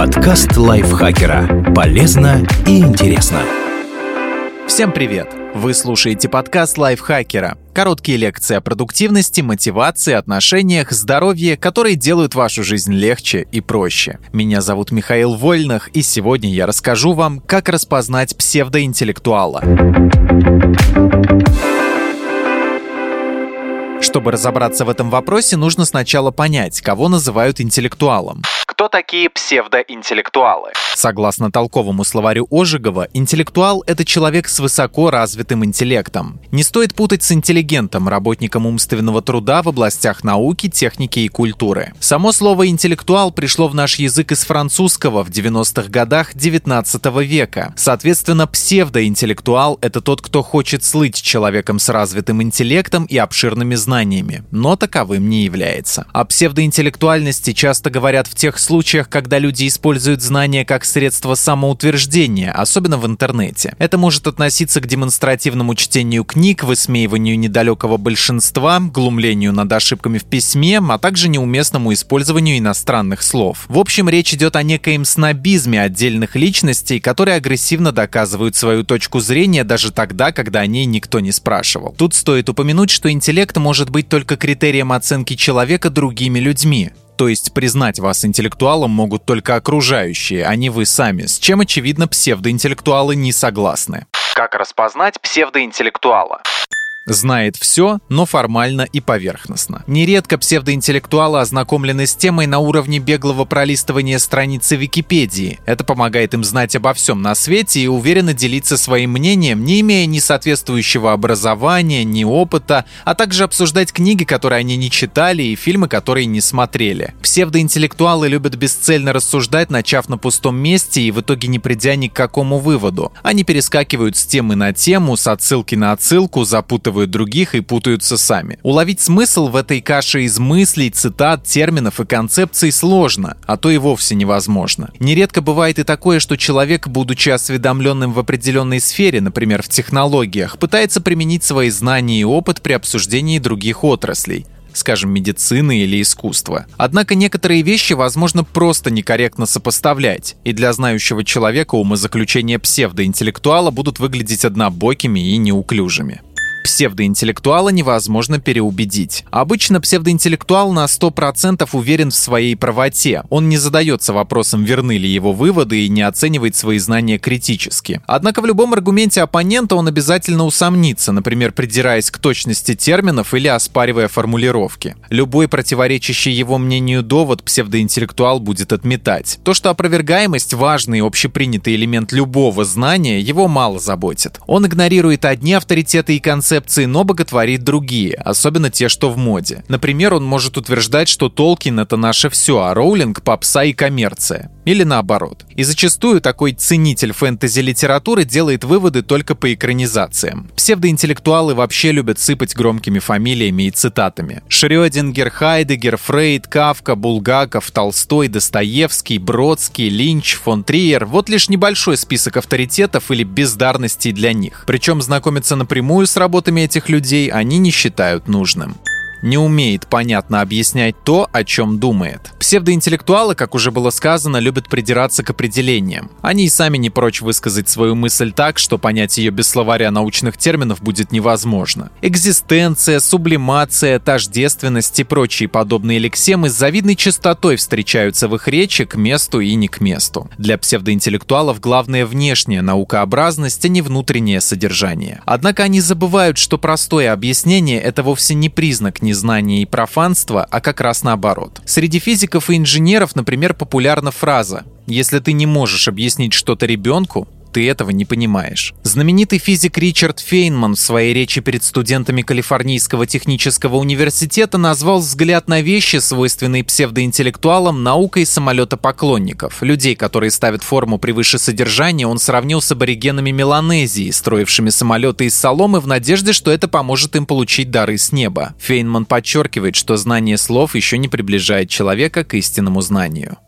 Подкаст лайфхакера. Полезно и интересно. Всем привет! Вы слушаете подкаст лайфхакера. Короткие лекции о продуктивности, мотивации, отношениях, здоровье, которые делают вашу жизнь легче и проще. Меня зовут Михаил Вольных, и сегодня я расскажу вам, как распознать псевдоинтеллектуала. Чтобы разобраться в этом вопросе, нужно сначала понять, кого называют интеллектуалом. Кто такие псевдоинтеллектуалы? Согласно толковому словарю Ожегова, интеллектуал — это человек с высоко развитым интеллектом. Не стоит путать с интеллигентом, работником умственного труда в областях науки, техники и культуры. Само слово «интеллектуал» пришло в наш язык из французского в 90-х годах 19 века. Соответственно, псевдоинтеллектуал — это тот, кто хочет слыть человеком с развитым интеллектом и обширными знаниями, но таковым не является. О псевдоинтеллектуальности часто говорят в тех случаях, когда люди используют знания как средство самоутверждения, особенно в интернете. Это может относиться к демонстративному чтению книг, высмеиванию недалекого большинства, глумлению над ошибками в письме, а также неуместному использованию иностранных слов. В общем, речь идет о некоем снобизме отдельных личностей, которые агрессивно доказывают свою точку зрения даже тогда, когда о ней никто не спрашивал. Тут стоит упомянуть, что интеллект может быть только критерием оценки человека другими людьми. То есть признать вас интеллектуалом могут только окружающие, а не вы сами, с чем, очевидно, псевдоинтеллектуалы не согласны. Как распознать псевдоинтеллектуала? Знает все, но формально и поверхностно. Нередко псевдоинтеллектуалы ознакомлены с темой на уровне беглого пролистывания страницы Википедии. Это помогает им знать обо всем на свете и уверенно делиться своим мнением, не имея ни соответствующего образования, ни опыта, а также обсуждать книги, которые они не читали, и фильмы, которые не смотрели. Псевдоинтеллектуалы любят бесцельно рассуждать, начав на пустом месте и в итоге не придя ни к какому выводу. Они перескакивают с темы на тему, с отсылки на отсылку, запутывают запутывают других и путаются сами. Уловить смысл в этой каше из мыслей, цитат, терминов и концепций сложно, а то и вовсе невозможно. Нередко бывает и такое, что человек, будучи осведомленным в определенной сфере, например, в технологиях, пытается применить свои знания и опыт при обсуждении других отраслей скажем, медицины или искусства. Однако некоторые вещи возможно просто некорректно сопоставлять, и для знающего человека умозаключения псевдоинтеллектуала будут выглядеть однобокими и неуклюжими. Псевдоинтеллектуала невозможно переубедить. Обычно псевдоинтеллектуал на 100% уверен в своей правоте. Он не задается вопросом, верны ли его выводы и не оценивает свои знания критически. Однако в любом аргументе оппонента он обязательно усомнится, например, придираясь к точности терминов или оспаривая формулировки. Любой противоречащий его мнению довод псевдоинтеллектуал будет отметать. То, что опровергаемость – важный общепринятый элемент любого знания, его мало заботит. Он игнорирует одни авторитеты и концепции, концепции, но боготворит другие, особенно те, что в моде. Например, он может утверждать, что Толкин — это наше все, а Роулинг — попса и коммерция. Или наоборот. И зачастую такой ценитель фэнтези-литературы делает выводы только по экранизациям. Псевдоинтеллектуалы вообще любят сыпать громкими фамилиями и цитатами. Шрёдингер, Хайдегер, Фрейд, Кавка, Булгаков, Толстой, Достоевский, Бродский, Линч, фон Триер — вот лишь небольшой список авторитетов или бездарностей для них. Причем знакомиться напрямую с работой работами этих людей они не считают нужным не умеет понятно объяснять то, о чем думает. Псевдоинтеллектуалы, как уже было сказано, любят придираться к определениям. Они и сами не прочь высказать свою мысль так, что понять ее без словаря научных терминов будет невозможно. Экзистенция, сублимация, тождественность и прочие подобные лексемы с завидной частотой встречаются в их речи к месту и не к месту. Для псевдоинтеллектуалов главное внешняя наукообразность, а не внутреннее содержание. Однако они забывают, что простое объяснение — это вовсе не признак незнания и профанства, а как раз наоборот. Среди физиков и инженеров, например, популярна фраза «Если ты не можешь объяснить что-то ребенку, ты этого не понимаешь. Знаменитый физик Ричард Фейнман в своей речи перед студентами Калифорнийского технического университета назвал взгляд на вещи, свойственный псевдоинтеллектуалам, наукой самолетопоклонников. Людей, которые ставят форму превыше содержания, он сравнил с аборигенами Меланезии, строившими самолеты из соломы в надежде, что это поможет им получить дары с неба. Фейнман подчеркивает, что знание слов еще не приближает человека к истинному знанию.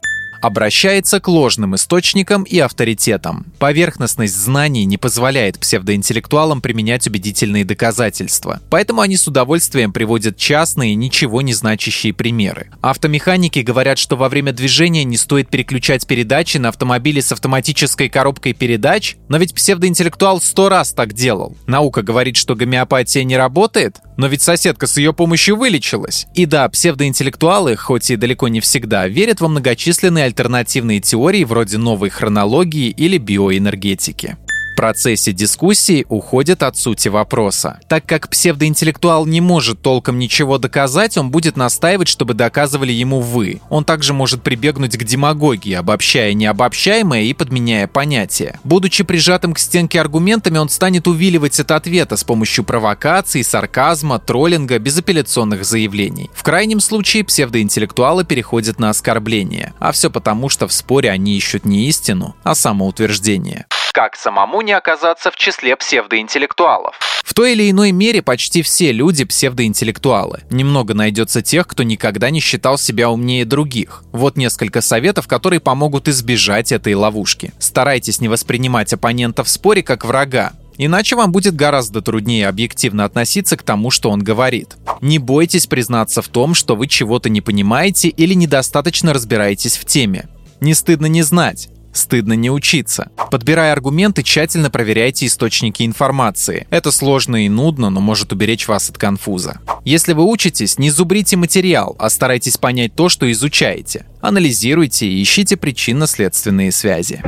Обращается к ложным источникам и авторитетам. Поверхностность знаний не позволяет псевдоинтеллектуалам применять убедительные доказательства, поэтому они с удовольствием приводят частные, ничего не значащие примеры. Автомеханики говорят, что во время движения не стоит переключать передачи на автомобиле с автоматической коробкой передач, но ведь псевдоинтеллектуал сто раз так делал. Наука говорит, что гомеопатия не работает, но ведь соседка с ее помощью вылечилась. И да, псевдоинтеллектуалы, хоть и далеко не всегда, верят во многочисленные альтернативные теории вроде новой хронологии или биоэнергетики процессе дискуссии уходит от сути вопроса. Так как псевдоинтеллектуал не может толком ничего доказать, он будет настаивать, чтобы доказывали ему вы. Он также может прибегнуть к демагогии, обобщая необобщаемое и подменяя понятия. Будучи прижатым к стенке аргументами, он станет увиливать от ответа с помощью провокаций, сарказма, троллинга, безапелляционных заявлений. В крайнем случае псевдоинтеллектуалы переходят на оскорбление. А все потому, что в споре они ищут не истину, а самоутверждение. Как самому не оказаться в числе псевдоинтеллектуалов? В той или иной мере почти все люди псевдоинтеллектуалы. Немного найдется тех, кто никогда не считал себя умнее других. Вот несколько советов, которые помогут избежать этой ловушки. Старайтесь не воспринимать оппонента в споре как врага. Иначе вам будет гораздо труднее объективно относиться к тому, что он говорит. Не бойтесь признаться в том, что вы чего-то не понимаете или недостаточно разбираетесь в теме. Не стыдно не знать. Стыдно не учиться. Подбирая аргументы, тщательно проверяйте источники информации. Это сложно и нудно, но может уберечь вас от конфуза. Если вы учитесь, не зубрите материал, а старайтесь понять то, что изучаете. Анализируйте и ищите причинно-следственные связи.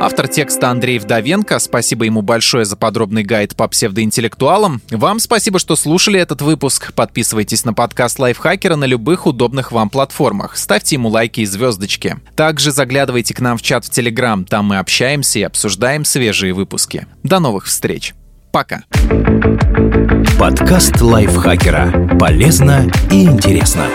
Автор текста Андрей Вдовенко. Спасибо ему большое за подробный гайд по псевдоинтеллектуалам. Вам спасибо, что слушали этот выпуск. Подписывайтесь на подкаст Лайфхакера на любых удобных вам платформах. Ставьте ему лайки и звездочки. Также заглядывайте к нам в чат в Телеграм. Там мы общаемся и обсуждаем свежие выпуски. До новых встреч. Пока. Подкаст Лайфхакера. Полезно и интересно.